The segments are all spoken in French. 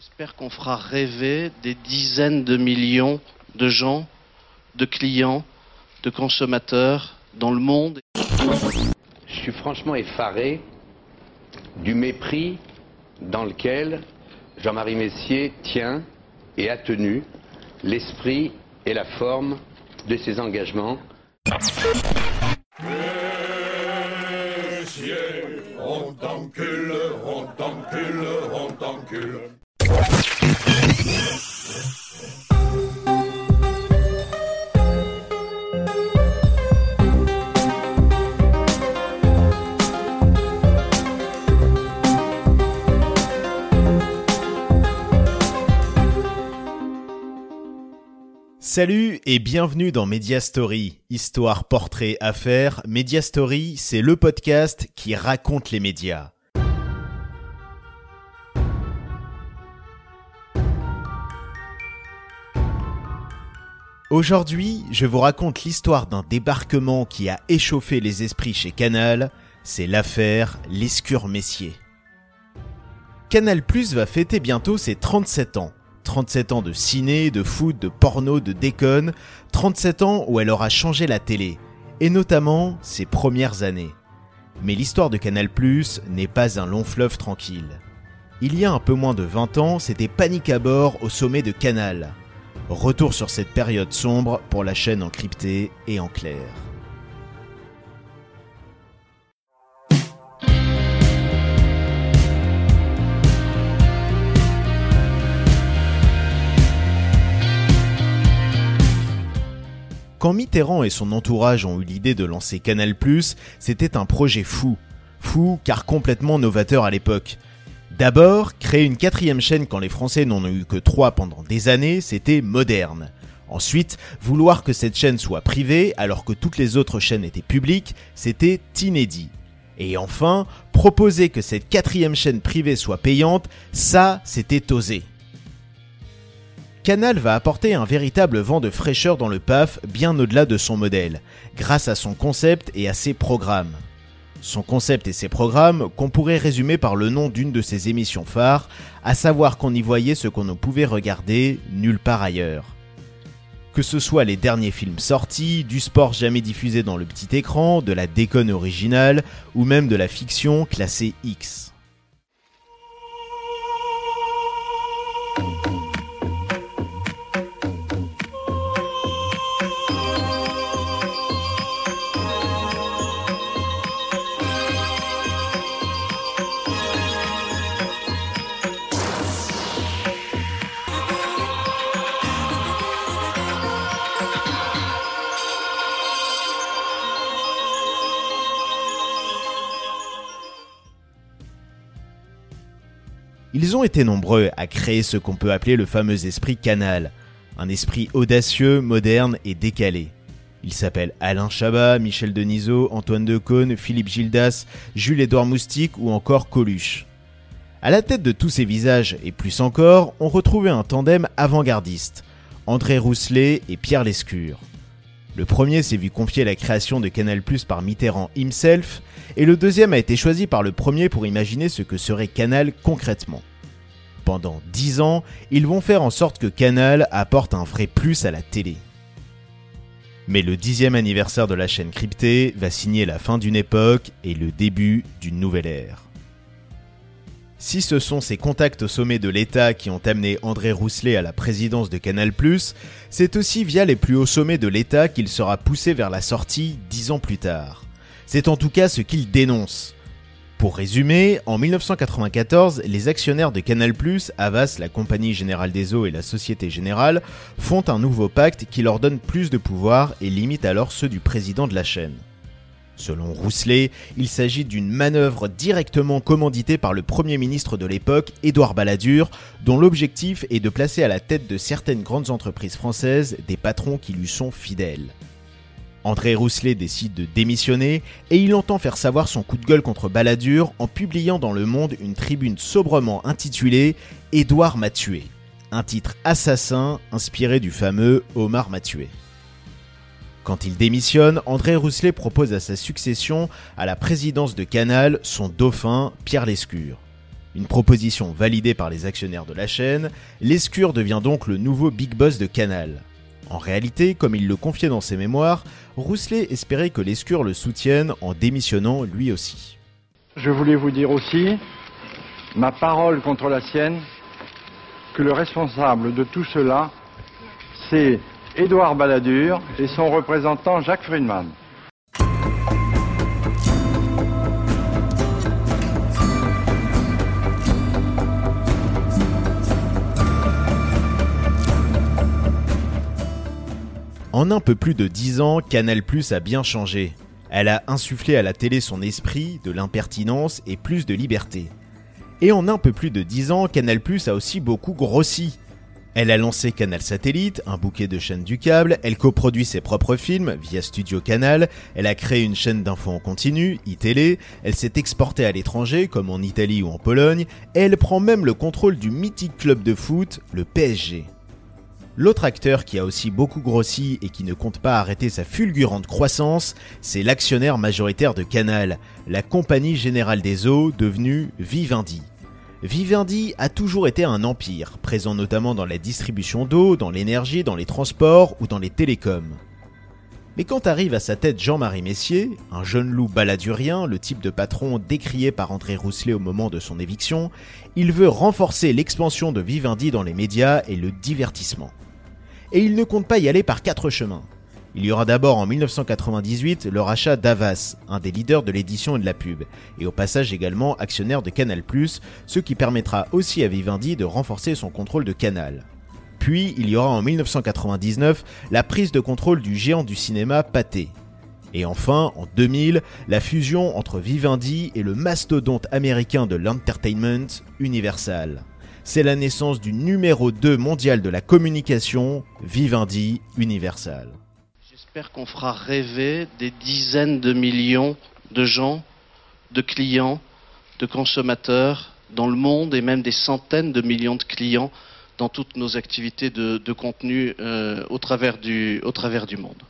J'espère qu'on fera rêver des dizaines de millions de gens, de clients, de consommateurs dans le monde. Je suis franchement effaré du mépris dans lequel Jean-Marie Messier tient et a tenu l'esprit et la forme de ses engagements. on t'encule, on t'encule, on t'encule. Salut et bienvenue dans Media Story, histoire, portrait, affaires. Media Story, c'est le podcast qui raconte les médias. Aujourd'hui, je vous raconte l'histoire d'un débarquement qui a échauffé les esprits chez Canal, c'est l'affaire Lescure Messier. Canal Plus va fêter bientôt ses 37 ans. 37 ans de ciné, de foot, de porno, de déconne, 37 ans où elle aura changé la télé, et notamment ses premières années. Mais l'histoire de Canal Plus n'est pas un long fleuve tranquille. Il y a un peu moins de 20 ans, c'était panique à bord au sommet de Canal. Retour sur cette période sombre pour la chaîne en crypté et en clair. Quand Mitterrand et son entourage ont eu l'idée de lancer Canal+, c'était un projet fou. Fou car complètement novateur à l'époque. D'abord, créer une quatrième chaîne quand les Français n'en ont eu que trois pendant des années, c'était moderne. Ensuite, vouloir que cette chaîne soit privée alors que toutes les autres chaînes étaient publiques, c'était inédit. Et enfin, proposer que cette quatrième chaîne privée soit payante, ça, c'était osé. Canal va apporter un véritable vent de fraîcheur dans le PAF bien au-delà de son modèle, grâce à son concept et à ses programmes. Son concept et ses programmes qu'on pourrait résumer par le nom d'une de ses émissions phares, à savoir qu'on y voyait ce qu'on ne pouvait regarder nulle part ailleurs. Que ce soit les derniers films sortis, du sport jamais diffusé dans le petit écran, de la déconne originale, ou même de la fiction classée X. Ils ont été nombreux à créer ce qu'on peut appeler le fameux esprit canal, un esprit audacieux, moderne et décalé. Ils s'appellent Alain Chabat, Michel Denisot, Antoine Decaune, Philippe Gildas, Jules-Édouard Moustique ou encore Coluche. À la tête de tous ces visages, et plus encore, on retrouvait un tandem avant-gardiste, André Rousselet et Pierre Lescure. Le premier s'est vu confier la création de Canal par Mitterrand himself, et le deuxième a été choisi par le premier pour imaginer ce que serait Canal concrètement. Pendant 10 ans, ils vont faire en sorte que Canal apporte un vrai plus à la télé. Mais le dixième anniversaire de la chaîne cryptée va signer la fin d'une époque et le début d'une nouvelle ère. Si ce sont ces contacts au sommet de l'État qui ont amené André Rousselet à la présidence de Canal+, c'est aussi via les plus hauts sommets de l'État qu'il sera poussé vers la sortie dix ans plus tard. C'est en tout cas ce qu'il dénonce. Pour résumer, en 1994, les actionnaires de Canal+, Avas, la Compagnie Générale des Eaux et la Société Générale, font un nouveau pacte qui leur donne plus de pouvoir et limite alors ceux du président de la chaîne. Selon Rousselet, il s'agit d'une manœuvre directement commanditée par le Premier ministre de l'époque, Édouard Balladur, dont l'objectif est de placer à la tête de certaines grandes entreprises françaises des patrons qui lui sont fidèles. André Rousselet décide de démissionner et il entend faire savoir son coup de gueule contre Balladur en publiant dans Le Monde une tribune sobrement intitulée Édouard m'a tué, un titre assassin inspiré du fameux Omar m'a tué. Quand il démissionne, André Rousselet propose à sa succession à la présidence de Canal son dauphin Pierre Lescure. Une proposition validée par les actionnaires de la chaîne, Lescure devient donc le nouveau big boss de Canal. En réalité, comme il le confiait dans ses mémoires, Rousselet espérait que Lescure le soutienne en démissionnant lui aussi. Je voulais vous dire aussi, ma parole contre la sienne, que le responsable de tout cela, c'est Édouard Balladur et son représentant Jacques Friedman. En un peu plus de dix ans, Canal Plus a bien changé. Elle a insufflé à la télé son esprit, de l'impertinence et plus de liberté. Et en un peu plus de dix ans, Canal Plus a aussi beaucoup grossi. Elle a lancé Canal Satellite, un bouquet de chaînes du câble, elle coproduit ses propres films via Studio Canal, elle a créé une chaîne d'infos en continu, iTélé, elle s'est exportée à l'étranger, comme en Italie ou en Pologne, et elle prend même le contrôle du mythique club de foot, le PSG. L'autre acteur qui a aussi beaucoup grossi et qui ne compte pas arrêter sa fulgurante croissance, c'est l'actionnaire majoritaire de Canal, la Compagnie Générale des Eaux, devenue Vivendi. Vivendi a toujours été un empire, présent notamment dans la distribution d'eau, dans l'énergie, dans les transports ou dans les télécoms. Mais quand arrive à sa tête Jean-Marie Messier, un jeune loup baladurien, le type de patron décrié par André Rousselet au moment de son éviction, il veut renforcer l'expansion de Vivendi dans les médias et le divertissement. Et il ne compte pas y aller par quatre chemins. Il y aura d'abord en 1998 le rachat d'Avas, un des leaders de l'édition et de la pub, et au passage également actionnaire de Canal+, ce qui permettra aussi à Vivendi de renforcer son contrôle de Canal. Puis il y aura en 1999 la prise de contrôle du géant du cinéma Pathé. Et enfin, en 2000, la fusion entre Vivendi et le mastodonte américain de l'entertainment, Universal. C'est la naissance du numéro 2 mondial de la communication, Vivendi Universal. J'espère qu'on fera rêver des dizaines de millions de gens, de clients, de consommateurs dans le monde et même des centaines de millions de clients dans toutes nos activités de, contenu euh, au, travers du, monde.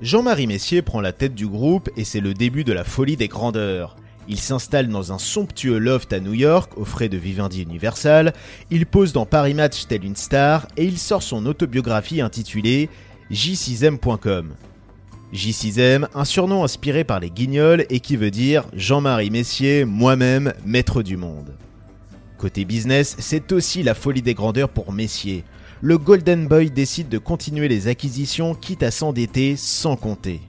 Jean-Marie Messier prend la tête du groupe et c'est le début de la folie des grandeurs. Il s'installe dans un somptueux loft à New York, aux frais de Vivendi Universal, il pose dans Paris Match tel une star et il sort son autobiographie intitulée J6M.com. J6M, un surnom inspiré par les guignols et qui veut dire Jean-Marie Messier, moi-même, maître du monde. Côté business, c'est aussi la folie des grandeurs pour Messier. Le Golden Boy décide de continuer les acquisitions quitte à s'endetter sans compter.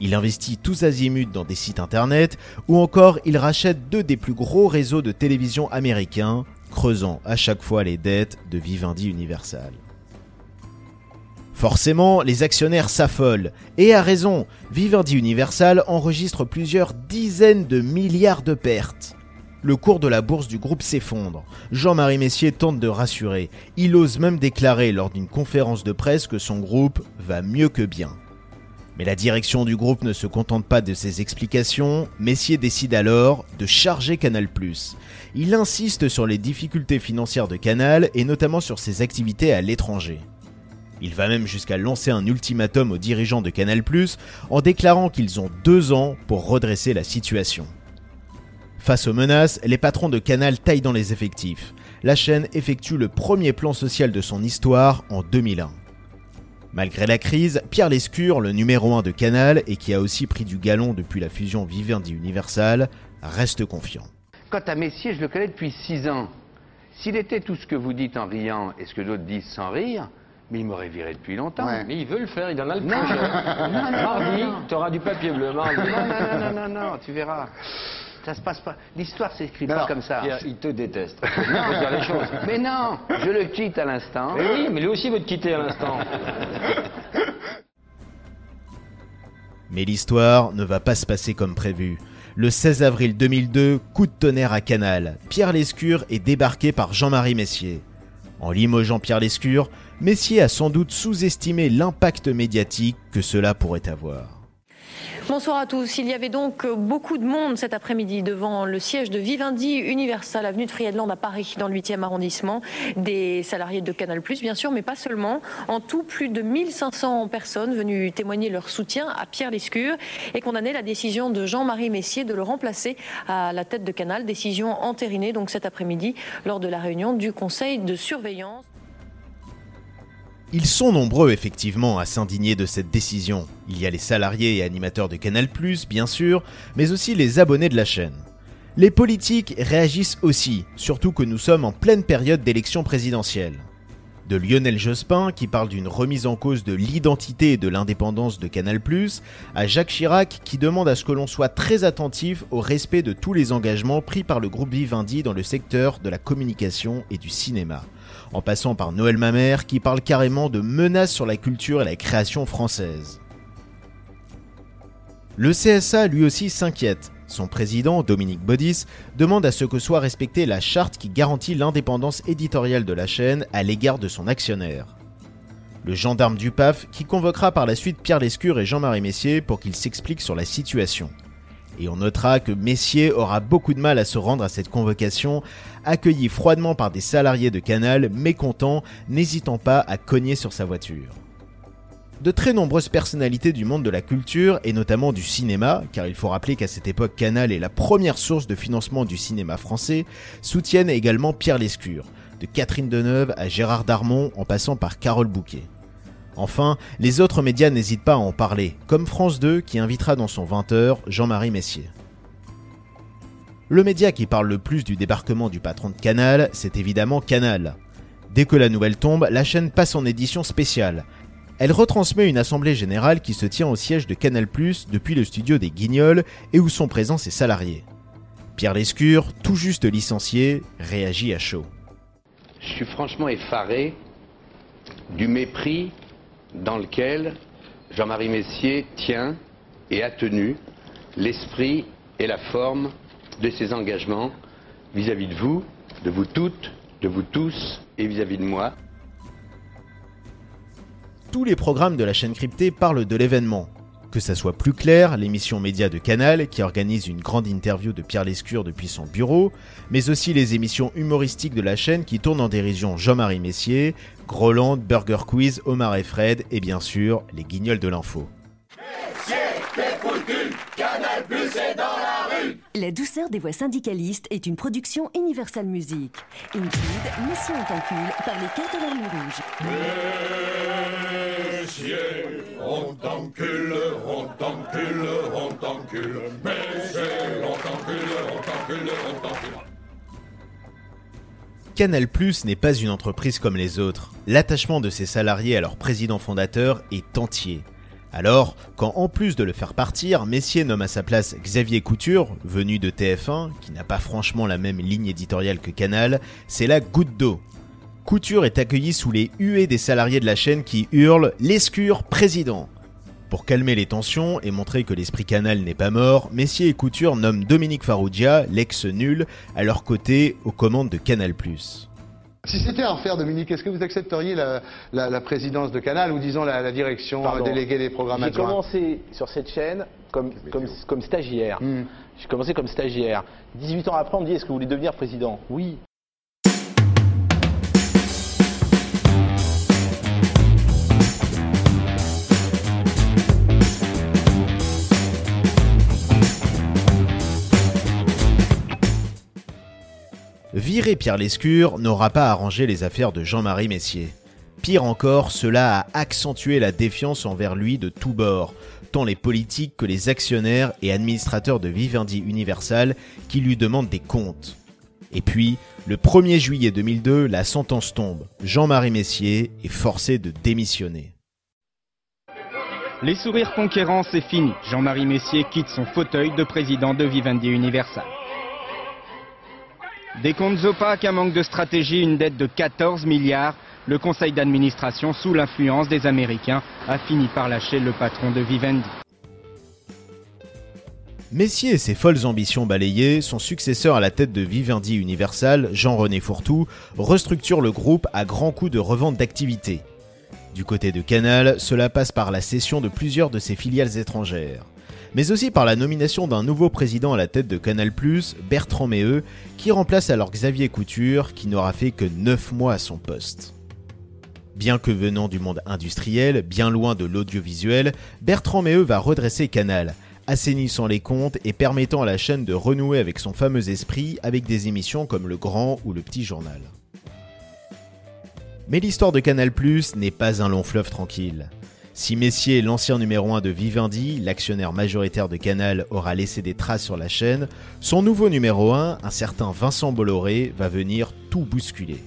Il investit tous azimuts dans des sites internet ou encore il rachète deux des plus gros réseaux de télévision américains, creusant à chaque fois les dettes de Vivendi Universal. Forcément, les actionnaires s'affolent, et à raison, Vivendi Universal enregistre plusieurs dizaines de milliards de pertes. Le cours de la bourse du groupe s'effondre. Jean-Marie Messier tente de rassurer. Il ose même déclarer lors d'une conférence de presse que son groupe va mieux que bien. Mais la direction du groupe ne se contente pas de ces explications, Messier décide alors de charger Canal+. Il insiste sur les difficultés financières de Canal et notamment sur ses activités à l'étranger. Il va même jusqu'à lancer un ultimatum aux dirigeants de Canal+, en déclarant qu'ils ont deux ans pour redresser la situation. Face aux menaces, les patrons de Canal taillent dans les effectifs. La chaîne effectue le premier plan social de son histoire en 2001. Malgré la crise, Pierre Lescure, le numéro 1 de Canal et qui a aussi pris du galon depuis la fusion Vivendi Universal, reste confiant. Quant à Messier, je le connais depuis six ans. S'il était tout ce que vous dites en riant et ce que d'autres disent sans rire, mais il m'aurait viré depuis longtemps. Mais il veut le faire, il en a le Non, projet. non, non, Mardi, non. tu auras du papier bleu. Mardi. Non, non, non, non, non, non, tu verras. Ça se passe pas. L'histoire s'écrit pas Alors, comme ça. Pierre, il te déteste. Il faut dire les choses. Mais non, je le quitte à l'instant. Mais oui, mais lui aussi veut te quitter à l'instant. Mais l'histoire ne va pas se passer comme prévu. Le 16 avril 2002, coup de tonnerre à Canal. Pierre Lescure est débarqué par Jean-Marie Messier. En limogeant Pierre Lescure, Messier a sans doute sous-estimé l'impact médiatique que cela pourrait avoir. Bonsoir à tous. Il y avait donc beaucoup de monde cet après-midi devant le siège de Vivendi Universal, avenue de Friedland à Paris, dans le 8e arrondissement. Des salariés de Canal+, bien sûr, mais pas seulement. En tout, plus de 1500 personnes venues témoigner leur soutien à Pierre Lescure et condamner la décision de Jean-Marie Messier de le remplacer à la tête de Canal. Décision entérinée donc cet après-midi lors de la réunion du conseil de surveillance. Ils sont nombreux effectivement à s'indigner de cette décision. Il y a les salariés et animateurs de Canal+, bien sûr, mais aussi les abonnés de la chaîne. Les politiques réagissent aussi, surtout que nous sommes en pleine période d'élection présidentielle. De Lionel Jospin, qui parle d'une remise en cause de l'identité et de l'indépendance de Canal+, à Jacques Chirac, qui demande à ce que l'on soit très attentif au respect de tous les engagements pris par le groupe Vivendi dans le secteur de la communication et du cinéma en passant par Noël Mamère qui parle carrément de menaces sur la culture et la création française. Le CSA lui aussi s'inquiète. Son président, Dominique Baudis, demande à ce que soit respectée la charte qui garantit l'indépendance éditoriale de la chaîne à l'égard de son actionnaire. Le gendarme du PAF qui convoquera par la suite Pierre Lescure et Jean-Marie Messier pour qu'ils s'expliquent sur la situation. Et on notera que Messier aura beaucoup de mal à se rendre à cette convocation, accueilli froidement par des salariés de Canal, mécontents, n'hésitant pas à cogner sur sa voiture. De très nombreuses personnalités du monde de la culture, et notamment du cinéma, car il faut rappeler qu'à cette époque Canal est la première source de financement du cinéma français, soutiennent également Pierre Lescure, de Catherine Deneuve à Gérard Darmon en passant par Carole Bouquet. Enfin, les autres médias n'hésitent pas à en parler, comme France 2 qui invitera dans son 20h Jean-Marie Messier. Le média qui parle le plus du débarquement du patron de Canal, c'est évidemment Canal. Dès que la nouvelle tombe, la chaîne passe en édition spéciale. Elle retransmet une assemblée générale qui se tient au siège de Canal+, depuis le studio des Guignols et où sont présents ses salariés. Pierre Lescure, tout juste licencié, réagit à chaud. Je suis franchement effaré du mépris dans lequel Jean-Marie Messier tient et a tenu l'esprit et la forme de ses engagements vis-à-vis de vous, de vous toutes, de vous tous et vis-à-vis de moi. Tous les programmes de la chaîne cryptée parlent de l'événement. Que ça soit plus clair, l'émission Média de Canal, qui organise une grande interview de Pierre Lescure depuis son bureau, mais aussi les émissions humoristiques de la chaîne qui tournent en dérision Jean-Marie Messier, Groland, Burger Quiz, Omar et Fred, et bien sûr, les guignols de l'info. La douceur des voix syndicalistes est une production Universal Music. Include Mission en par les quatre larmes rouges. On on on on on on. Canal Plus n'est pas une entreprise comme les autres. L'attachement de ses salariés à leur président fondateur est entier. Alors, quand en plus de le faire partir, Messier nomme à sa place Xavier Couture, venu de TF1, qui n'a pas franchement la même ligne éditoriale que Canal, c'est la goutte d'eau. Couture est accueilli sous les huées des salariés de la chaîne qui hurlent L'escure président. Pour calmer les tensions et montrer que l'esprit Canal n'est pas mort, Messier et Couture nomment Dominique Farrugia, l'ex-nul, à leur côté aux commandes de Canal+. Si c'était à refaire, Dominique, est-ce que vous accepteriez la, la- la présidence de Canal ou disons la, la direction Pardon. euh, déléguée des programmes J'ai commencé sur cette chaîne comme, comme, comme stagiaire. Hmm. J'ai commencé comme stagiaire. 18 ans après, on me dit est-ce que vous voulez devenir président? Oui. Virer Pierre Lescure n'aura pas arrangé les affaires de Jean-Marie Messier. Pire encore, cela a accentué la défiance envers lui de tous bords, tant les politiques que les actionnaires et administrateurs de Vivendi Universal qui lui demandent des comptes. Et puis, le 1er juillet 2002, la sentence tombe. Jean-Marie Messier est forcé de démissionner. Les sourires conquérants, c'est fini. Jean-Marie Messier quitte son fauteuil de président de Vivendi Universal. Des comptes opaques, un manque de stratégie, une dette de 14 milliards. Le conseil d'administration, sous l'influence des Américains, a fini par lâcher le patron de Vivendi. Messier et ses folles ambitions balayées, son successeur à la tête de Vivendi Universal, Jean-René Fourtou, restructure le groupe à grands coups de revente d'activités. Du côté de Canal, cela passe par la cession de plusieurs de ses filiales étrangères. Mais aussi par la nomination d'un nouveau président à la tête de Canal+, Bertrand Méheux, qui remplace alors Xavier Couture, qui n'aura fait que 9 mois à son poste. Bien que venant du monde industriel, bien loin de l'audiovisuel, Bertrand Méheux va redresser Canal, assainissant les comptes et permettant à la chaîne de renouer avec son fameux esprit avec des émissions comme Le Grand ou Le Petit Journal. Mais l'histoire de Canal+, n'est pas un long fleuve tranquille. Si Messier, l'ancien numéro 1 de Vivendi, l'actionnaire majoritaire de Canal, aura laissé des traces sur la chaîne, son nouveau numéro 1, un certain Vincent Bolloré, va venir tout bousculer.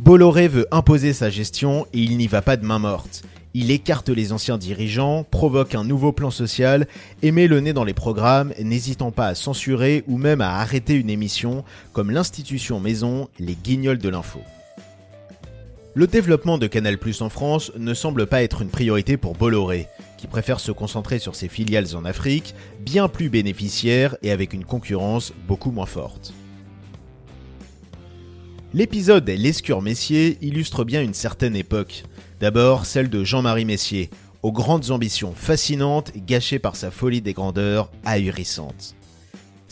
Bolloré veut imposer sa gestion et il n'y va pas de main morte. Il écarte les anciens dirigeants, provoque un nouveau plan social et met le nez dans les programmes, n'hésitant pas à censurer ou même à arrêter une émission comme l'institution maison Les Guignols de l'info. Le développement de Canal Plus en France ne semble pas être une priorité pour Bolloré, qui préfère se concentrer sur ses filiales en Afrique, bien plus bénéficiaires et avec une concurrence beaucoup moins forte. L'épisode L'escure Messier illustre bien une certaine époque. D'abord celle de Jean-Marie Messier, aux grandes ambitions fascinantes gâchées par sa folie des grandeurs ahurissantes.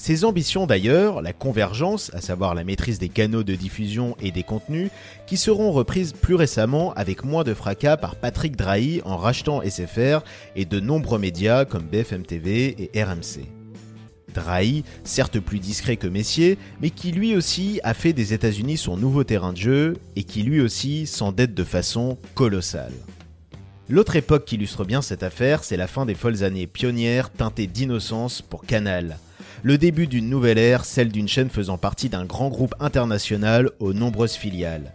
Ses ambitions d'ailleurs, la convergence, à savoir la maîtrise des canaux de diffusion et des contenus, qui seront reprises plus récemment avec moins de fracas par Patrick Drahi en rachetant SFR et de nombreux médias comme BFM TV et RMC. Drahi, certes plus discret que Messier, mais qui lui aussi a fait des États-Unis son nouveau terrain de jeu et qui lui aussi s'endette de façon colossale. L'autre époque qui illustre bien cette affaire, c'est la fin des folles années pionnières teintées d'innocence pour Canal le début d'une nouvelle ère, celle d'une chaîne faisant partie d'un grand groupe international aux nombreuses filiales.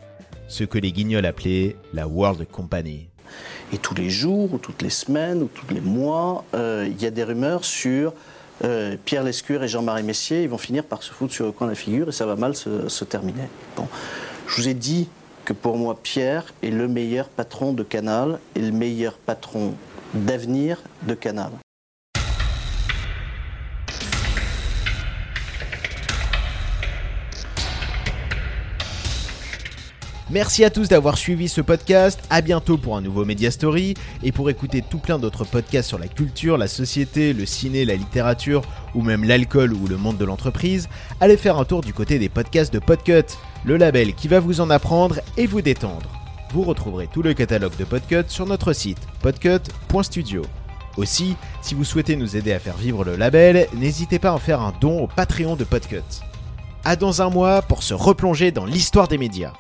Ce que les guignols appelaient la World Company. Et tous les jours, ou toutes les semaines, ou tous les mois, euh, il y a des rumeurs sur euh, Pierre Lescure et Jean-Marie Messier. Ils vont finir par se foutre sur le coin de la figure et ça va mal se, terminer. Je vous ai dit que pour moi, Pierre est le meilleur patron de Canal et le meilleur patron d'avenir de Canal. Merci à tous d'avoir suivi ce podcast. À bientôt pour un nouveau Media Story et pour écouter tout plein d'autres podcasts sur la culture, la société, le ciné, la littérature ou même l'alcool ou le monde de l'entreprise, allez faire un tour du côté des podcasts de Podcut, le label qui va vous en apprendre et vous détendre. Vous retrouverez tout le catalogue de Podcut sur notre site podcut.studio. Aussi, si vous souhaitez nous aider à faire vivre le label, n'hésitez pas à en faire un don au Patreon de Podcut. À dans un mois pour se replonger dans l'histoire des médias.